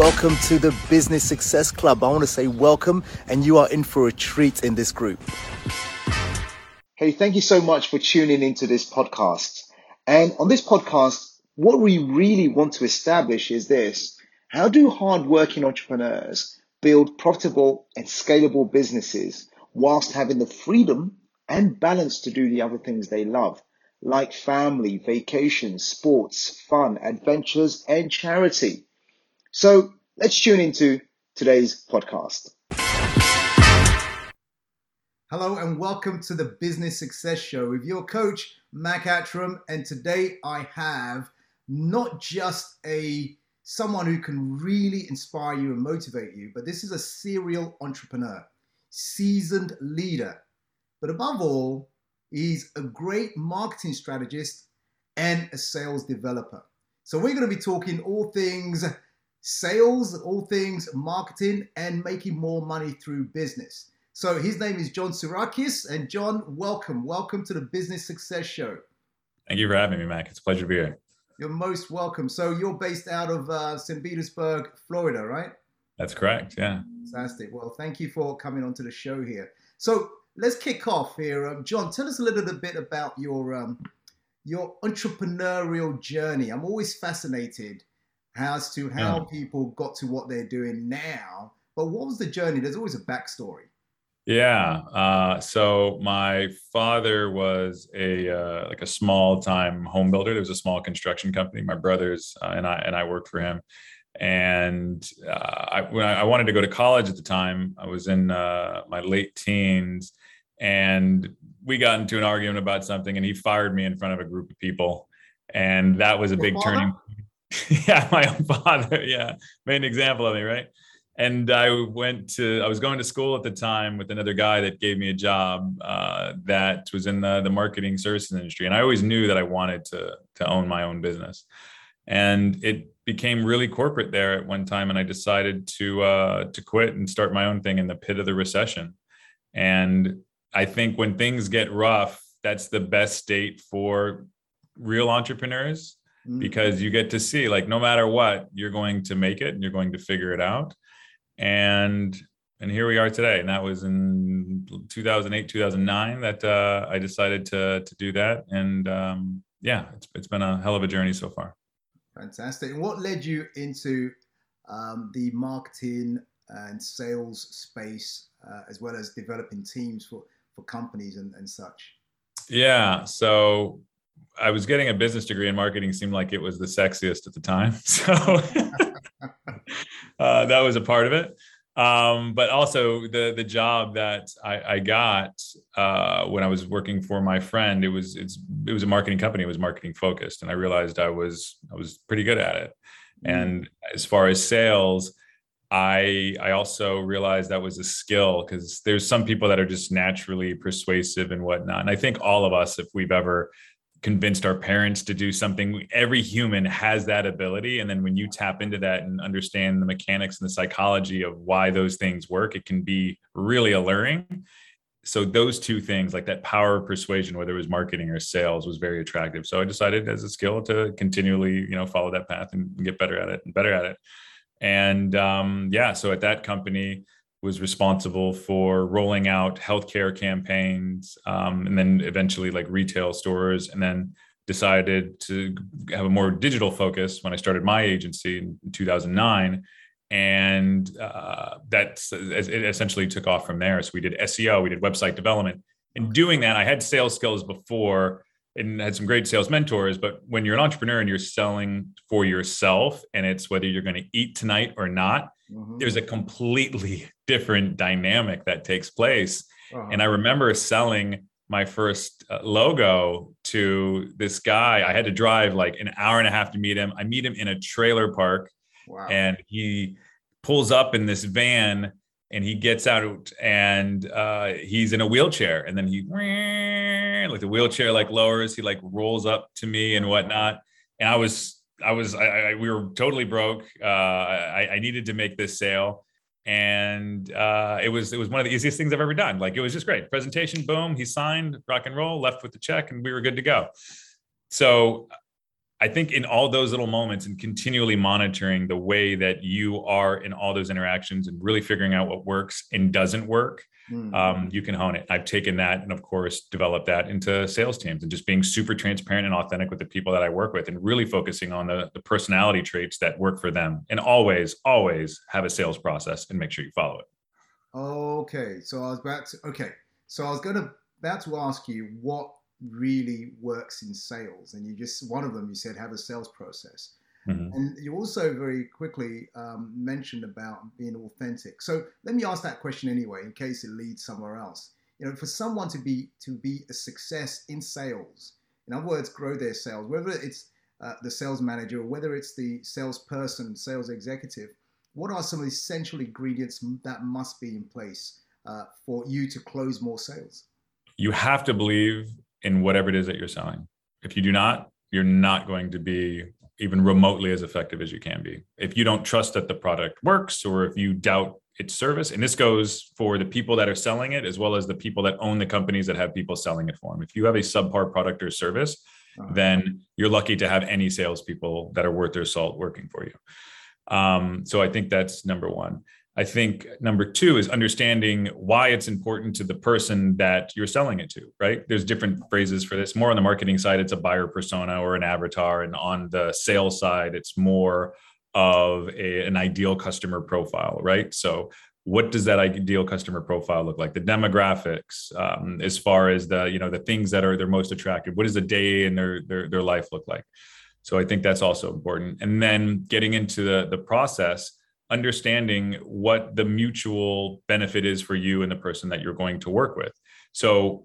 welcome to the Business Success Club. I want to say welcome, and you are in for a treat in this group. Hey, thank you so much for tuning into this podcast. And on this podcast, what we really want to establish is this how do hardworking entrepreneurs build profitable and scalable businesses whilst having the freedom and balance to do the other things they love, like family, vacations, sports, fun, adventures, and charity? So let's tune into today's podcast. Hello and welcome to the Business Success Show with your coach, Mac Attram. And today I have not just a someone who can really inspire you and motivate you, but this is a serial entrepreneur, seasoned leader. But above all, he's a great marketing strategist and a sales developer. So we're going to be talking all things sales, all things marketing, and making more money through business. So his name is Jon Tsourakis. And Jon, welcome. Welcome to the Business Success Show. Thank you for having me, Mac. It's a pleasure to be here. You're most welcome. So you're based out of uh, St. Petersburg, Florida, right? That's correct. Yeah. Fantastic. Well, thank you for coming onto the show here. So let's kick off here. Um, Jon, tell us a little bit about your um, your entrepreneurial journey. I'm always fascinated as to how yeah. people got to what they're doing now. But what was the journey? There's always a backstory. Yeah. Uh, so my father was a uh, like a small time home builder. There was a small construction company. My brothers uh, and I and I worked for him. And uh, I, when I, I, wanted to go to college at the time, I was in uh, my late teens, and we got into an argument about something, and he fired me in front of a group of people, and that was a Your big father? turning. yeah, my own father. Yeah, made an example of me, right? And I went to, I was going to school at the time with another guy that gave me a job uh, that was in the, the marketing services industry. And I always knew that I wanted to, to own my own business. And it became really corporate there at one time. And I decided to, uh, to quit and start my own thing in the pit of the recession. And I think when things get rough, that's the best state for real entrepreneurs. Because you get to see like no matter what you're going to make it and you're going to figure it out. And and here we are today and that was in 2008 2009 that uh, i decided to to do that. And um, yeah it's, it's been a hell of a journey so far. Fantastic. And what led you into um, the marketing and sales space uh, as well as developing teams for for companies and, and such? Yeah so I was getting a business degree in marketing seemed like it was the sexiest at the time. So uh, that was a part of it. Um, but also the the job that I, I got uh, when I was working for my friend, it was it's it was a marketing company. It was marketing focused, and I realized I was I was pretty good at it. Mm-hmm. And as far as sales, I I also realized that was a skill because there's some people that are just naturally persuasive and whatnot. And I think all of us, if we've ever convinced our parents to do something. Every human has that ability. And then when you tap into that and understand the mechanics and the psychology of why those things work it can be really alluring. So those two things like that power of persuasion whether it was marketing or sales was very attractive. So i decided as a skill to continually you know follow that path and get better at it and better at it. And um, yeah so at that company was responsible for rolling out healthcare campaigns um, and then eventually like retail stores and then decided to have a more digital focus when i started my agency in 2009 and uh, that it essentially took off from there. So we did seo we did website development. In doing that i had sales skills before and had some great sales mentors but when you're an entrepreneur and you're selling for yourself and it's whether you're going to eat tonight or not mm-hmm. there's a completely different dynamic that takes place. Uh-huh. And I remember selling my first uh, logo to this guy. I had to drive like an hour and a half to meet him. I meet him in a trailer park wow. and he pulls up in this van and he gets out and uh, he's in a wheelchair and then he like the wheelchair like lowers he like rolls up to me and whatnot and i was i was i, I we were totally broke uh, I, I needed to make this sale and uh, it was it was one of the easiest things I've ever done. Like it was just great. Presentation, boom, he signed, rock and roll, left with the check, and we were good to go. So I think in all those little moments and continually monitoring the way that you are in all those interactions and really figuring out what works and doesn't work, mm. um, you can hone it. I've taken that and, of course, developed that into sales teams and just being super transparent and authentic with the people that I work with and really focusing on the, the personality traits that work for them. And always, always have a sales process and make sure you follow it. Okay. So I was about to, okay. So I was going to, about to ask you what really works in sales. And you just, one of them, you said have a sales process. Mm-hmm. And you also very quickly um, mentioned about being authentic. So let me ask that question anyway, in case it leads somewhere else. You know, for someone to be to be a success in sales, in other words, grow their sales, whether it's uh, the sales manager or whether it's the salesperson, sales executive, what are some of the essential ingredients that must be in place uh, for you to close more sales? You have to believe in whatever it is that you're selling. If you do not, you're not going to be even remotely as effective as you can be. If you don't trust that the product works or if you doubt its service, and this goes for the people that are selling it as well as the people that own the companies that have people selling it for them. If you have a subpar product or service, uh-huh. then you're lucky to have any salespeople that are worth their salt working for you. Um, so I think that's number one. I think number two is understanding why it's important to the person that you're selling it to, right? There's different phrases for this. More on the marketing side, it's a buyer persona or an avatar. And on the sales side, it's more of a, an ideal customer profile, right? So, what does that ideal customer profile look like? The demographics, um, as far as the you know the things that are they're most attractive. What does a day in their their their life look like? So I think that's also important. And then getting into the the process understanding what the mutual benefit is for you and the person that you're going to work with. So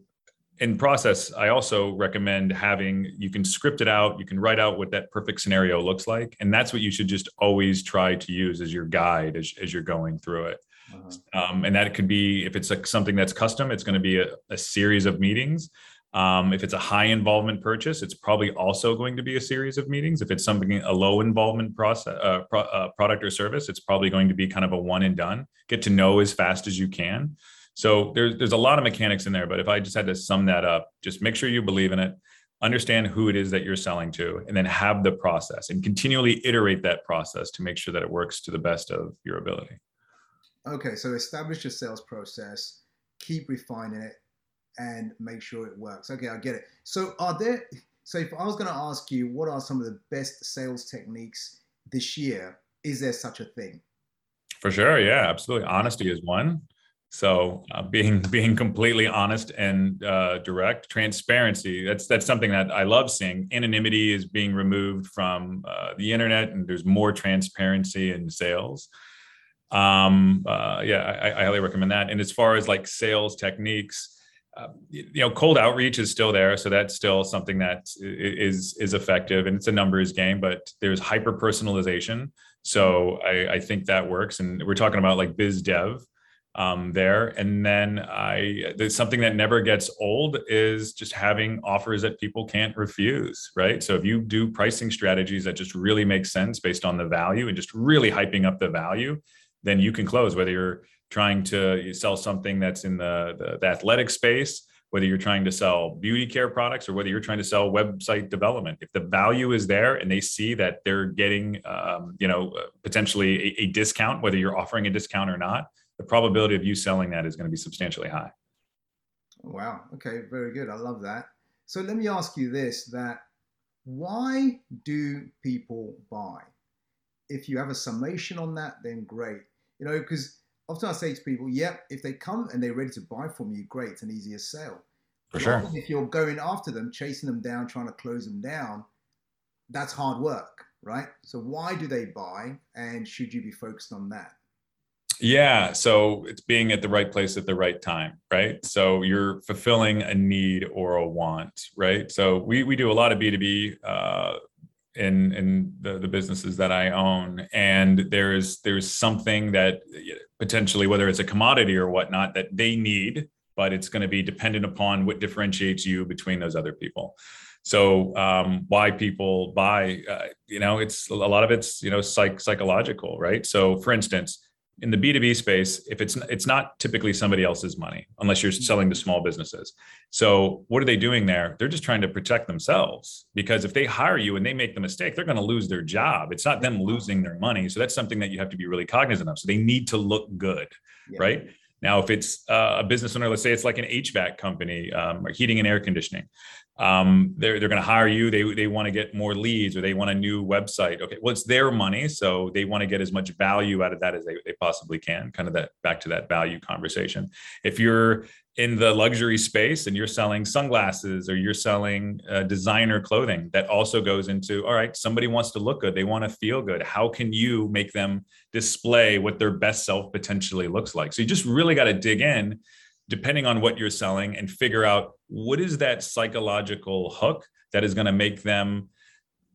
in process, I also recommend having you can script it out, you can write out what that perfect scenario looks like. And that's what you should just always try to use as your guide as, as you're going through it. Uh-huh. Um, and that could be if it's a, something that's custom, it's going to be a, a series of meetings. Um, if it's a high involvement purchase, it's probably also going to be a series of meetings. If it's something a low involvement process, uh, pro, uh, product or service, it's probably going to be kind of a one and done. Get to know as fast as you can. So there's there's a lot of mechanics in there. But if I just had to sum that up, just make sure you believe in it, understand who it is that you're selling to, and then have the process and continually iterate that process to make sure that it works to the best of your ability. Okay, so establish a sales process, keep refining it, and make sure it works. Okay, I get it. So are there so if I was going to ask you what are some of the best sales techniques this year, is there such a thing? For sure, yeah, absolutely. Honesty is one. So uh, being being completely honest and uh, direct, transparency. That's that's something that I love seeing. Anonymity is being removed from uh, the internet, and there's more transparency in sales. Um, uh, yeah, I, I highly recommend that. And as far as like sales techniques, um, you know cold outreach is still there so that's still something that is is effective and it's a numbers game but there's hyper personalization so I, I think that works and we're talking about like biz dev um, there and then i there's something that never gets old is just having offers that people can't refuse right? So if you do pricing strategies that just really make sense based on the value and just really hyping up the value then you can close whether you're trying to sell something that's in the, the, the athletic space, whether you're trying to sell beauty care products or whether you're trying to sell website development. If the value is there and they see that they're getting um, you know uh, potentially a, a, discount whether you're offering a discount or not the probability of you selling that is going to be substantially high. Wow. Okay. Very good. I love that. So let me ask you this that why do people buy? If you have a summation on that then great. You know because often I say to people, yep, if they come and they're ready to buy from you, great, it's an easier sale. For sure. If you're going after them, chasing them down, trying to close them down, that's hard work, right? So why do they buy, and should you be focused on that? Yeah, so it's being at the right place at the right time, right? So you're fulfilling a need or a want, right? So we we do a lot of B two B uh, in in the, the businesses that I own, and there's there's something that potentially whether it's a commodity or whatnot that they need, but it's going to be dependent upon what differentiates you between those other people. So um, why people buy, uh, you know, it's a lot of it's you know psych psychological, right? So for instance, in the b2b space if it's it's not typically somebody else's money unless you're selling to small businesses. So what are they doing there? They're just trying to protect themselves because if they hire you and they make the mistake they're going to lose their job. It's not them losing their money. So that's something that you have to be really cognizant of. So they need to look good yeah. right? Now if it's uh, a business owner let's say it's like an hvac company um, or heating and air conditioning um, they're they're going to hire you. They they want to get more leads or they want a new website. Okay, well it's their money, so they want to get as much value out of that as they, they possibly can. Kind of that back to that value conversation. If you're in the luxury space and you're selling sunglasses or you're selling uh, designer clothing, that also goes into all right. Somebody wants to look good. They want to feel good. How can you make them display what their best self potentially looks like? So you just really got to dig in depending on what you're selling and figure out what is that psychological hook that is going to make them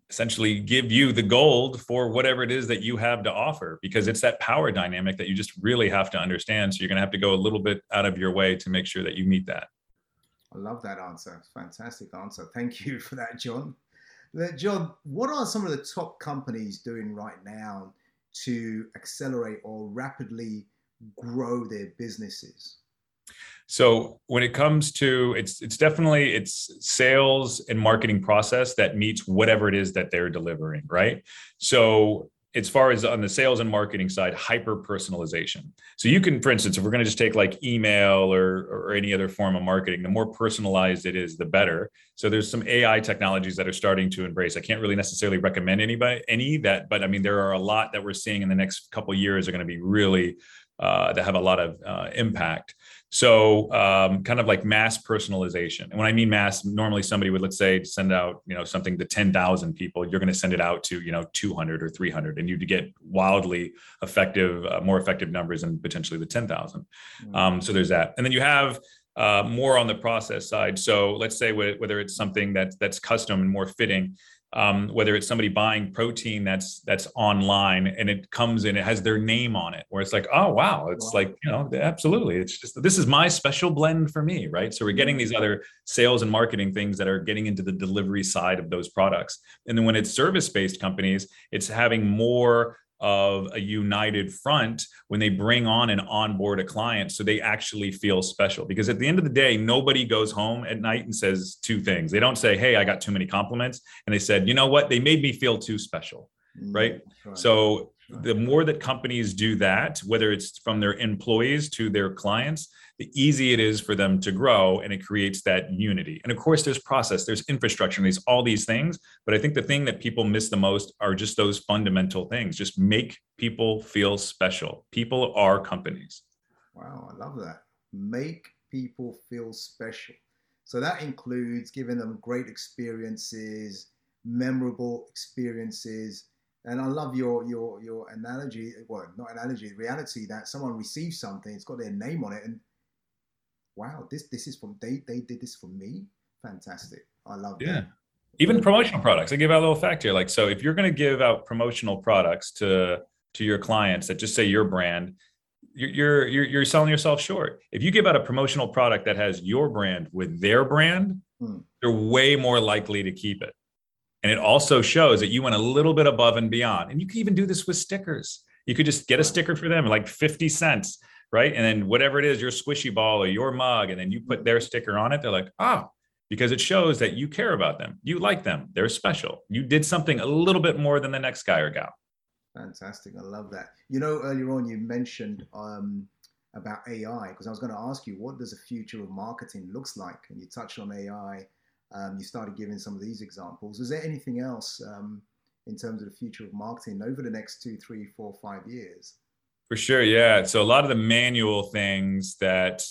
essentially give you the gold for whatever it is that you have to offer because it's that power dynamic that you just really have to understand. So you're going to have to go a little bit out of your way to make sure that you meet that. I love that answer. Fantastic answer. Thank you for that jon. Jon what are some of the top companies doing right now to accelerate or rapidly grow their businesses so when it comes to it's it's definitely it's sales and marketing process that meets whatever it is that they're delivering, right? So as far as on the sales and marketing side, hyper personalization. So you can, for instance, if we're going to just take like email or, or any other form of marketing, the more personalized it is, the better. So there's some AI technologies that are starting to embrace. I can't really necessarily recommend anybody any that, but I mean there are a lot that we're seeing in the next couple years are going to be really uh, that have a lot of uh, impact. So, um, kind of like mass personalization. And when I mean mass, normally somebody would, let's say, send out, you know, something to 10,000 people. You're going to send it out to, you know, 200 or 300, and you get wildly effective, uh, more effective numbers than potentially the 10,000. Mm-hmm. Um, so there's that. And then you have uh, more on the process side. So let's say whether it's something that's that's custom and more fitting um, whether it's somebody buying protein that's that's online and it comes in it has their name on it where it's like oh wow. It's wow. like you know absolutely. It's just this is my special blend for me right? So we're getting these other sales and marketing things that are getting into the delivery side of those products. And then when it's service based companies it's having more of a united front when they bring on and onboard a client so they actually feel special. Because at the end of the day nobody goes home at night and says two things. They don't say hey i got too many compliments and they said you know what? They made me feel too special mm, right, right. so the more that companies do that whether it's from their employees to their clients the easy it is for them to grow and it creates that unity. And of course, there's process, there's infrastructure, there's all these things. But I think the thing that people miss the most are just those fundamental things. Just make people feel special. People are companies. Wow, I love that. Make people feel special. So that includes giving them great experiences, memorable experiences. And I love your your your analogy, well, not analogy, reality that someone receives something, it's got their name on it, and wow, this this is from they they did this for me. Fantastic. I love yeah. That. Even promotional products. I give out a little fact here. Like, so if you're going to give out promotional products to to your clients that just say your brand, you're you're you're selling yourself short. If you give out a promotional product that has your brand with their brand, hmm. they're way more likely to keep it. And it also shows that you went a little bit above and beyond. And you can even do this with stickers. You could just get a sticker for them, like 50 cents right? And then whatever it is, your squishy ball or your mug, and then you put their sticker on it, they're like, oh, because it shows that you care about them. You like them. They're special. You did something a little bit more than the next guy or gal. Fantastic. I love that. You know, earlier on you mentioned um, about AI because I was going to ask you, what does the future of marketing looks like? And you touched on AI. Um, you started giving some of these examples. Is there anything else um, in terms of the future of marketing over the next two, three, four, five years? For sure, yeah. So a lot of the manual things that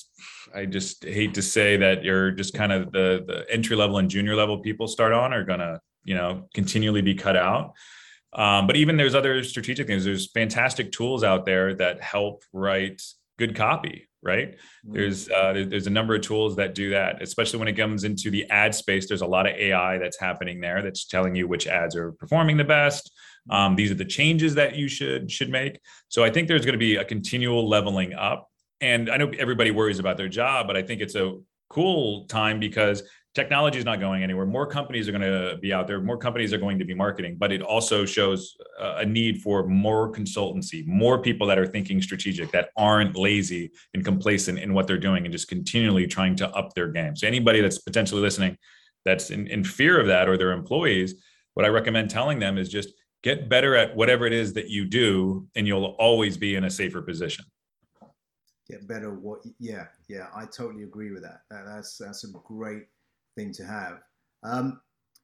I just hate to say that you're just kind of the the entry level and junior level people start on are gonna you know continually be cut out. Um, but even there's other strategic things. There's fantastic tools out there that help write good copy. Right? Mm-hmm. There's uh, there's a number of tools that do that, especially when it comes into the ad space. There's a lot of AI that's happening there that's telling you which ads are performing the best um, these are the changes that you should should make. So I think there's going to be a continual leveling up. And I know everybody worries about their job, but I think it's a cool time because technology is not going anywhere. More companies are going to be out there. More companies are going to be marketing, but it also shows a need for more consultancy, more people that are thinking strategic, that aren't lazy and complacent in what they're doing and just continually trying to up their game. So anybody that's potentially listening that's in, in fear of that or their employees, what I recommend telling them is just get better at whatever it is that you do and you'll always be in a safer position get better what yeah yeah i totally agree with that, that that's that's a great thing to have um,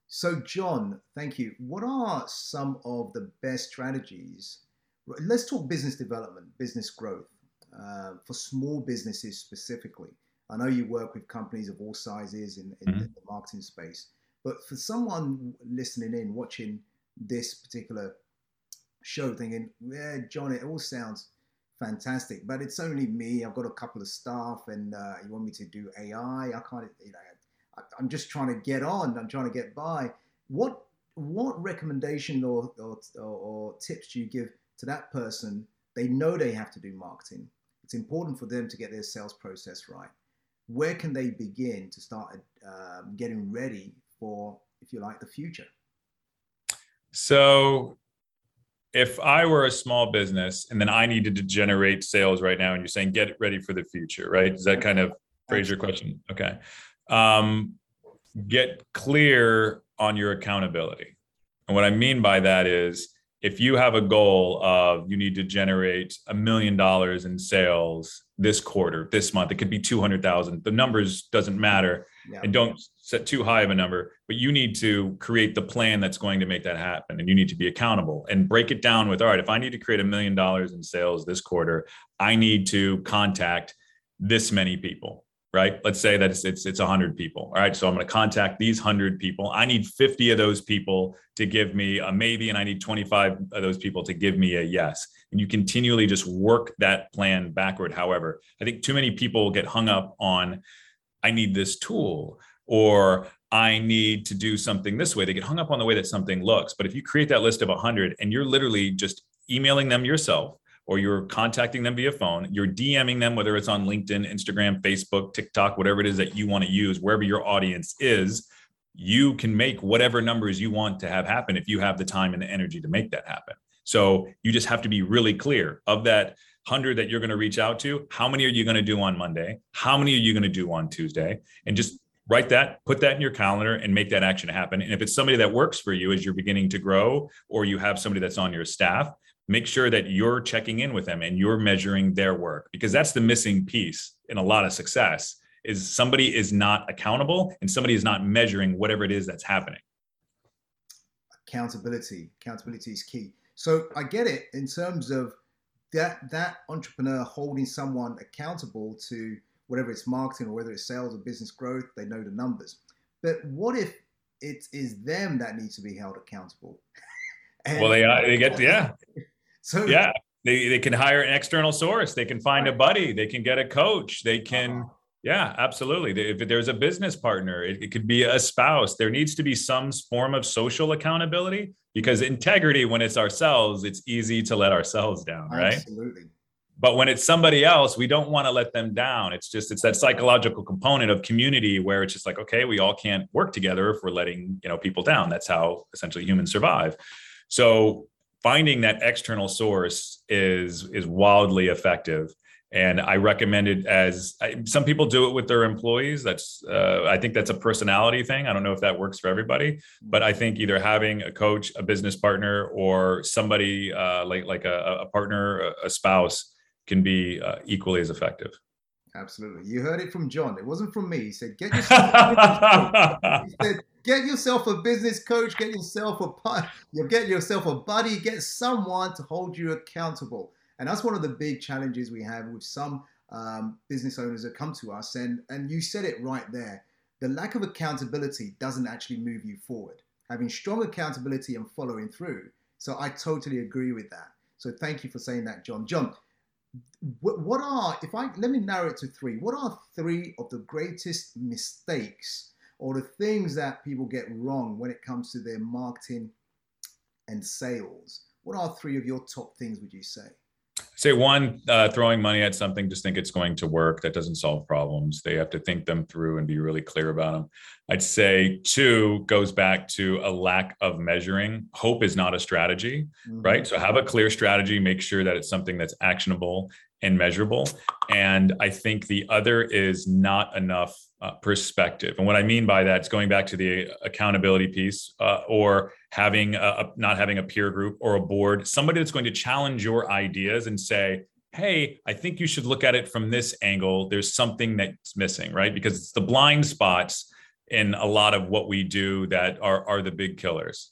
so jon thank you what are some of the best strategies let's talk business development business growth uh, for small businesses specifically i know you work with companies of all sizes in, in mm-hmm. the marketing space but for someone listening in watching this particular show thinking yeah jon it all sounds fantastic. But it's only me. I've got a couple of staff, and uh, you want me to do AI? I can't. You know, I'm just trying to get on. I'm trying to get by. What what recommendation or, or, or tips do you give to that person? They know they have to do marketing. It's important for them to get their sales process right. Where can they begin to start um, getting ready for, if you like, the future? So if I were a small business and then I needed to generate sales right now, and you're saying get ready for the future, right? Does that kind of phrase your question? Okay. Um, get clear on your accountability. And what I mean by that is if you have a goal of you need to generate a million dollars in sales this quarter, this month, it could be 200,000. The numbers doesn't matter yeah. and don't set too high of a number, but you need to create the plan that's going to make that happen. And you need to be accountable and break it down with, all right, if I need to create a million dollars in sales this quarter, I need to contact this many people right? Let's say that it's it's it's 100 people. All right, so I'm going to contact these 100 people. I need 50 of those people to give me a maybe and I need 25 of those people to give me a yes. And you continually just work that plan backward. However, I think too many people get hung up on I need this tool or I need to do something this way. They get hung up on the way that something looks. But if you create that list of 100 and you're literally just emailing them yourself or you're contacting them via phone, you're DMing them, whether it's on LinkedIn, Instagram, Facebook, TikTok, whatever it is that you want to use, wherever your audience is, you can make whatever numbers you want to have happen if you have the time and the energy to make that happen. So you just have to be really clear of that 100 that you're going to reach out to. How many are you going to do on Monday? How many are you going to do on Tuesday? And just write that, put that in your calendar and make that action happen. And if it's somebody that works for you as you're beginning to grow, or you have somebody that's on your staff, make sure that you're checking in with them and you're measuring their work because that's the missing piece in a lot of success is somebody is not accountable and somebody is not measuring whatever it is that's happening. Accountability accountability is key. So i get it in terms of that that entrepreneur holding someone accountable to whatever it's marketing or whether it's sales or business growth they know the numbers. But what if it is them that needs to be held accountable? Well they, uh, they get yeah So yeah, they, they can hire an external source. They can find a buddy. They can get a coach. They can, uh-huh. yeah, absolutely. If there's a business partner, it, it could be a spouse. There needs to be some form of social accountability because integrity, when it's ourselves, it's easy to let ourselves down, right? Absolutely. But when it's somebody else, we don't want to let them down. It's just it's that psychological component of community where it's just like, okay, we all can't work together if we're letting you know people down. That's how essentially humans survive. So finding that external source is is wildly effective. And i recommend it as I, some people do it with their employees. That's uh, i think that's a personality thing. I don't know if that works for everybody but i think either having a coach a business partner or somebody uh, like like a, a, partner a spouse can be uh, equally as effective absolutely you heard it from jon it wasn't from me he said get yourself he said Get yourself a business coach. Get yourself a you get yourself a buddy. Get someone to hold you accountable. And that's one of the big challenges we have with some um, business owners that come to us. And and you said it right there. The lack of accountability doesn't actually move you forward. Having strong accountability and following through. So I totally agree with that. So thank you for saying that, Jon. Jon, what are if I let me narrow it to three? What are three of the greatest mistakes? or the things that people get wrong when it comes to their marketing and sales? What are three of your top things, would you say? Say one uh, throwing money at something just think it's going to work. That doesn't solve problems. They have to think them through and be really clear about them i'd say two goes back to a lack of measuring. Hope is not a strategy mm-hmm. right? So have a clear strategy make sure that it's something that's actionable and measurable. And i think the other is not enough uh, perspective and what i mean by that is going back to the accountability piece uh, or having a, not having a peer group or a board, somebody that's going to challenge your ideas and say, hey, I think you should look at it from this angle. There's something that's missing, right? Because it's the blind spots in a lot of what we do that are, are the big killers.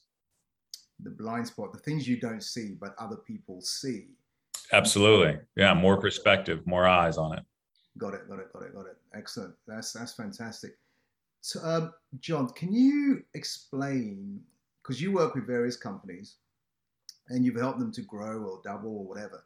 The blind spot, the things you don't see, but other people see. Absolutely. Yeah. More perspective, more eyes on it. Got it. Got it. Got it. Got it. Excellent. That's, that's fantastic. So, um, Jon, can you explain because you work with various companies and you've helped them to grow or double or whatever.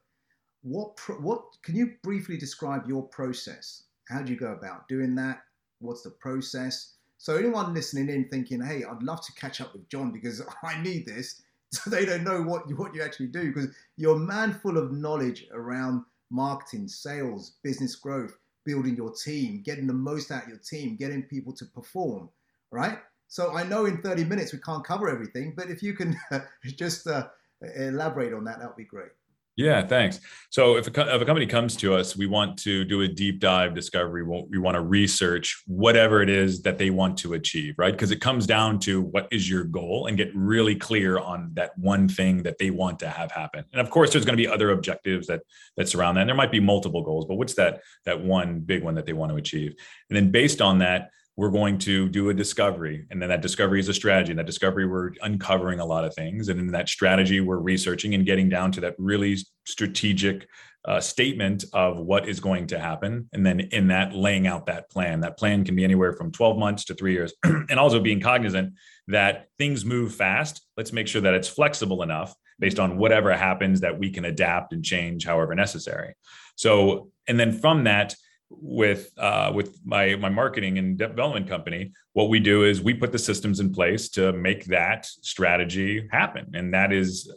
What what can you briefly describe your process? How do you go about doing that? What's the process? So anyone listening in thinking, "Hey, I'd love to catch up with Jon because I need this," so they don't know what you, what you actually do because you're a man full of knowledge around marketing, sales, business growth, building your team, getting the most out of your team, getting people to perform, right? So I know in 30 minutes we can't cover everything, but if you can just uh, elaborate on that, that would be great. Yeah, thanks. So if a, if a company comes to us, we want to do a deep dive discovery. We want to research whatever it is that they want to achieve, right? Because it comes down to what is your goal and get really clear on that one thing that they want to have happen. And of course, there's going to be other objectives that that surround that. And there might be multiple goals, but what's that that one big one that they want to achieve? And then based on that, we're going to do a discovery. And then that discovery is a strategy and that discovery we're uncovering a lot of things. And in that strategy we're researching and getting down to that really strategic uh, statement of what is going to happen. And then in that laying out that plan. That plan can be anywhere from 12 months to three years. And also being cognizant that things move fast. Let's make sure that it's flexible enough based on whatever happens that we can adapt and change however necessary. So and then from that with uh, with my my marketing and development company, what we do is we put the systems in place to make that strategy happen, and that is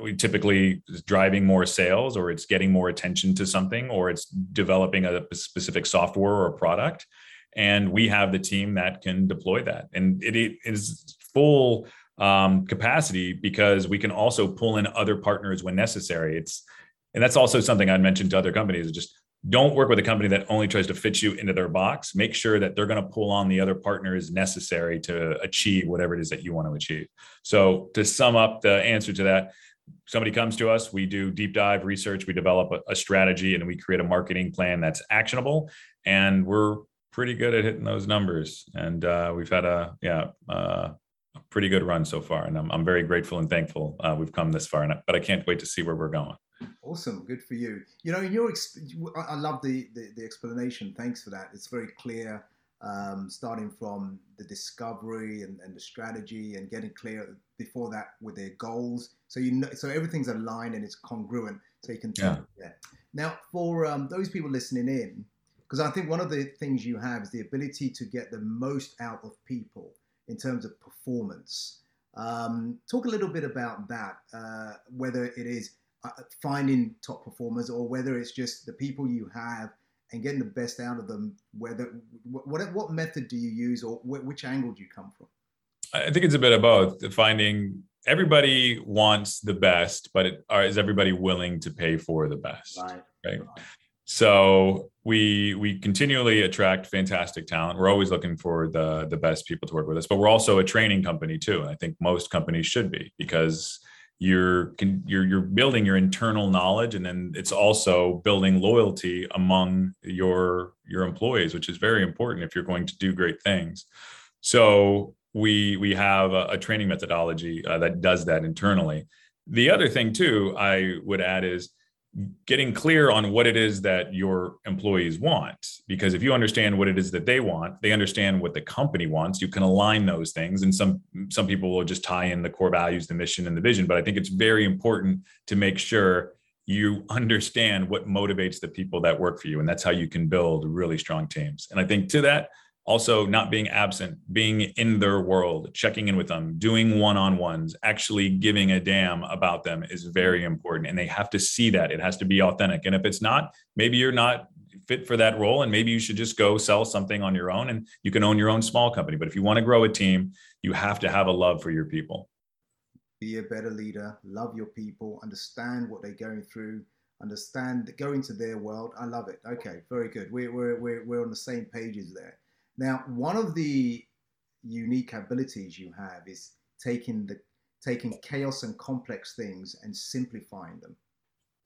we typically driving more sales, or it's getting more attention to something, or it's developing a specific software or product, and we have the team that can deploy that, and it, it is full um, capacity because we can also pull in other partners when necessary. It's and that's also something I'd mentioned to other companies. Just don't work with a company that only tries to fit you into their box. Make sure that they're going to pull on the other partners necessary to achieve whatever it is that you want to achieve. So, to sum up the answer to that, somebody comes to us, we do deep dive research, we develop a, strategy, and we create a marketing plan that's actionable. And we're pretty good at hitting those numbers. And uh, we've had a yeah uh, a pretty good run so far, and I'm I'm very grateful and thankful uh, we've come this far. And but I can't wait to see where we're going. Awesome, good for you. You know, in your, I love the, the, the explanation. Thanks for that. It's very clear, um, starting from the discovery and, and the strategy, and getting clear before that with their goals. So you know, so everything's aligned and it's congruent. So you can yeah. yeah. Now, for um, those people listening in, because I think one of the things you have is the ability to get the most out of people in terms of performance. Um, talk a little bit about that, uh, whether it is Uh, finding top performers or whether it's just the people you have and getting the best out of them whether what what method do you use or which angle do you come from i think it's a bit of both finding everybody wants the best but it, are, is everybody willing to pay for the best right, right? right. so we we continually attract fantastic talent we're always looking for the the best people to work with us but we're also a training company too and i think most companies should be because you're you're you're building your internal knowledge and then it's also building loyalty among your your employees which is very important if you're going to do great things. So we we have a, a training methodology uh, that does that internally. The other thing too i would add is getting clear on what it is that your employees want. Because if you understand what it is that they want they understand what the company wants you can align those things. And some some people will just tie in the core values the mission and the vision. But i think it's very important to make sure you understand what motivates the people that work for you. And that's how you can build really strong teams. And i think to that also not being absent being in their world checking in with them doing one-on-ones actually giving a damn about them is very important. And they have to see that. It has to be authentic. And if it's not maybe you're not fit for that role and maybe you should just go sell something on your own and you can own your own small company. But if you want to grow a team you have to have a love for your people. Be a better leader. Love your people. Understand what they're going through. Understand go into their world. I love it. Okay very good. We're, we're, we're, we're on the same pages there now, one of the unique abilities you have is taking the taking chaos and complex things and simplifying them.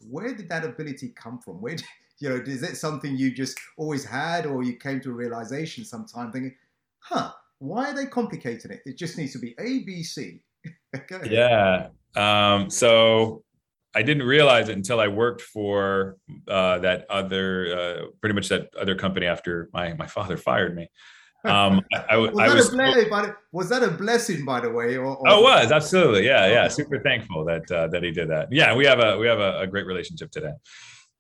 Where did that ability come from? Where, did, you know, is it something you just always had, or you came to a realization sometime thinking, "Huh, why are they complicating it? It just needs to be A, B, C." yeah. Um, so I didn't realize it until I worked for uh, that other, uh, pretty much that other company after my my father fired me. Um, I, was, I was, ble- was, that a blessing, by the way? Or, or oh, it was absolutely, yeah, yeah. Super thankful that uh, that he did that. Yeah, we have a we have a, a great relationship today.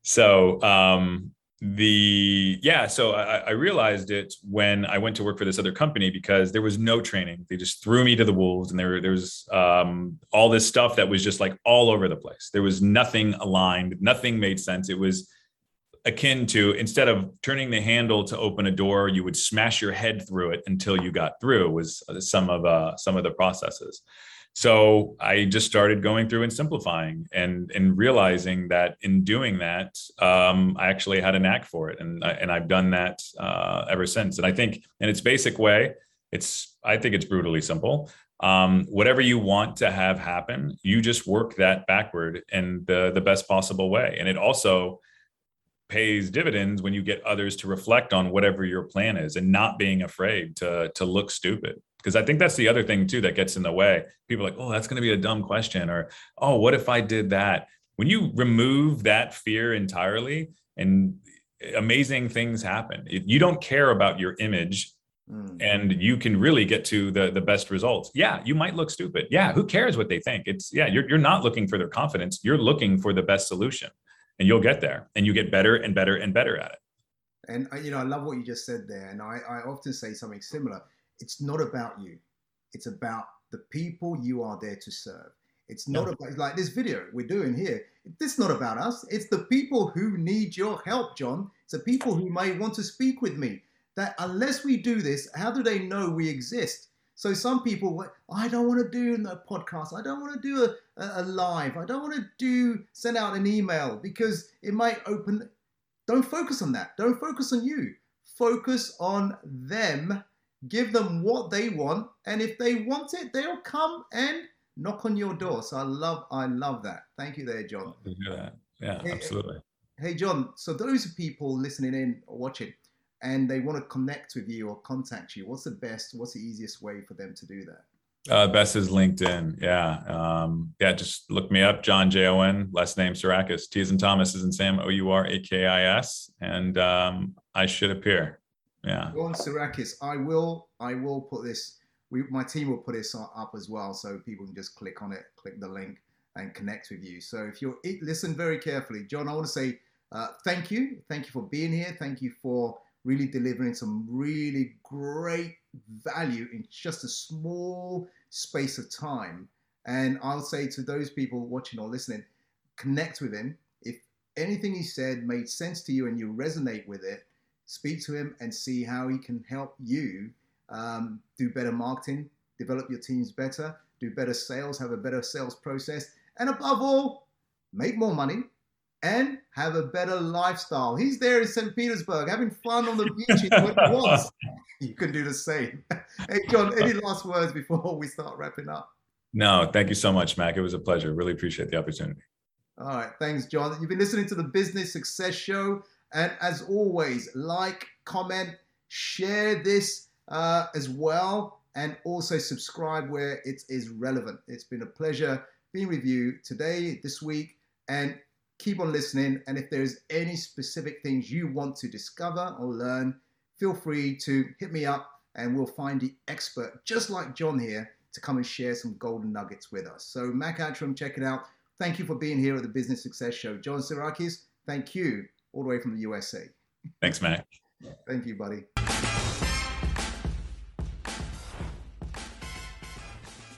So um, the yeah so I, I, realized it when i went to work for this other company because there was no training. They just threw me to the wolves and there, there was um, all this stuff that was just like all over the place. There was nothing aligned nothing made sense. It was akin to instead of turning the handle to open a door you would smash your head through it until you got through was some of uh, some of the processes so I just started going through and simplifying and and realizing that in doing that, um, I actually had a knack for it, and I, and I've done that uh, ever since. And I think in its basic way, it's I think it's brutally simple. Um, whatever you want to have happen, you just work that backward in the the best possible way, and it also pays dividends when you get others to reflect on whatever your plan is and not being afraid to to look stupid. Because i think that's the other thing too that gets in the way. People are like oh that's going to be a dumb question or oh what if i did that? When you remove that fear entirely and amazing things happen. If you don't care about your image mm. and you can really get to the the best results yeah you might look stupid. Yeah who cares what they think? It's yeah you're, you're not looking for their confidence. You're looking for the best solution and you'll get there and you get better and better and better at it and uh, you know i love what you just said there and i, I often say something similar it's not about you. It's about the people you are there to serve. It's not about like this video we're doing here. It's not about us. It's the people who need your help, Jon. It's the people who may want to speak with me. That unless we do this, how do they know we exist? So some people, I don't want to do a podcast. I don't want to do a, a live. I don't want to do send out an email because it might open. Don't focus on that. Don't focus on you. Focus on them give them what they want, and if they want it, they'll come and knock on your door. So I love, I love that. Thank you, there, Jon. Yeah, yeah, hey, absolutely. Hey, Jon. So those people listening in or watching, and they want to connect with you or contact you, what's the best? What's the easiest way for them to do that? Uh, best is LinkedIn. Yeah. Um, yeah. Just look me up, Jon J O N, last name Tsourakis. T is in Thomas is in Sam, O U R A K I S. And um, I should appear. Yeah. Go on Tsourakis. I will. I will put this. We, my team will put this up as well, so people can just click on it, click the link, and connect with you. So if you're listen very carefully, Jon, I want to say uh, thank you. Thank you for being here. Thank you for really delivering some really great value in just a small space of time. And I'll say to those people watching or listening, connect with him. If anything he said made sense to you and you resonate with it, speak to him and see how he can help you um, do better marketing, develop your teams better, do better sales, have a better sales process, and above all, make more money and have a better lifestyle. He's there in St. Petersburg having fun on the beach when he wants. You can do the same. Hey, Jon, any last words before we start wrapping up? No, thank you so much, Mac. It was a pleasure. Really appreciate the opportunity. All right. Thanks, Jon. You've been listening to the Business Success Show. And as always, like, comment, share this uh, as well, and also subscribe where it is relevant. It's been a pleasure being with you today, this week, and keep on listening. And if there's any specific things you want to discover or learn, feel free to hit me up and we'll find the expert, just like Jon here, to come and share some golden nuggets with us. So, Mac Attram, check it out. Thank you for being here at the Business Success Show. Jon Tsourakis, thank you all the way from the USA. Thanks, Mac. Thank you, buddy.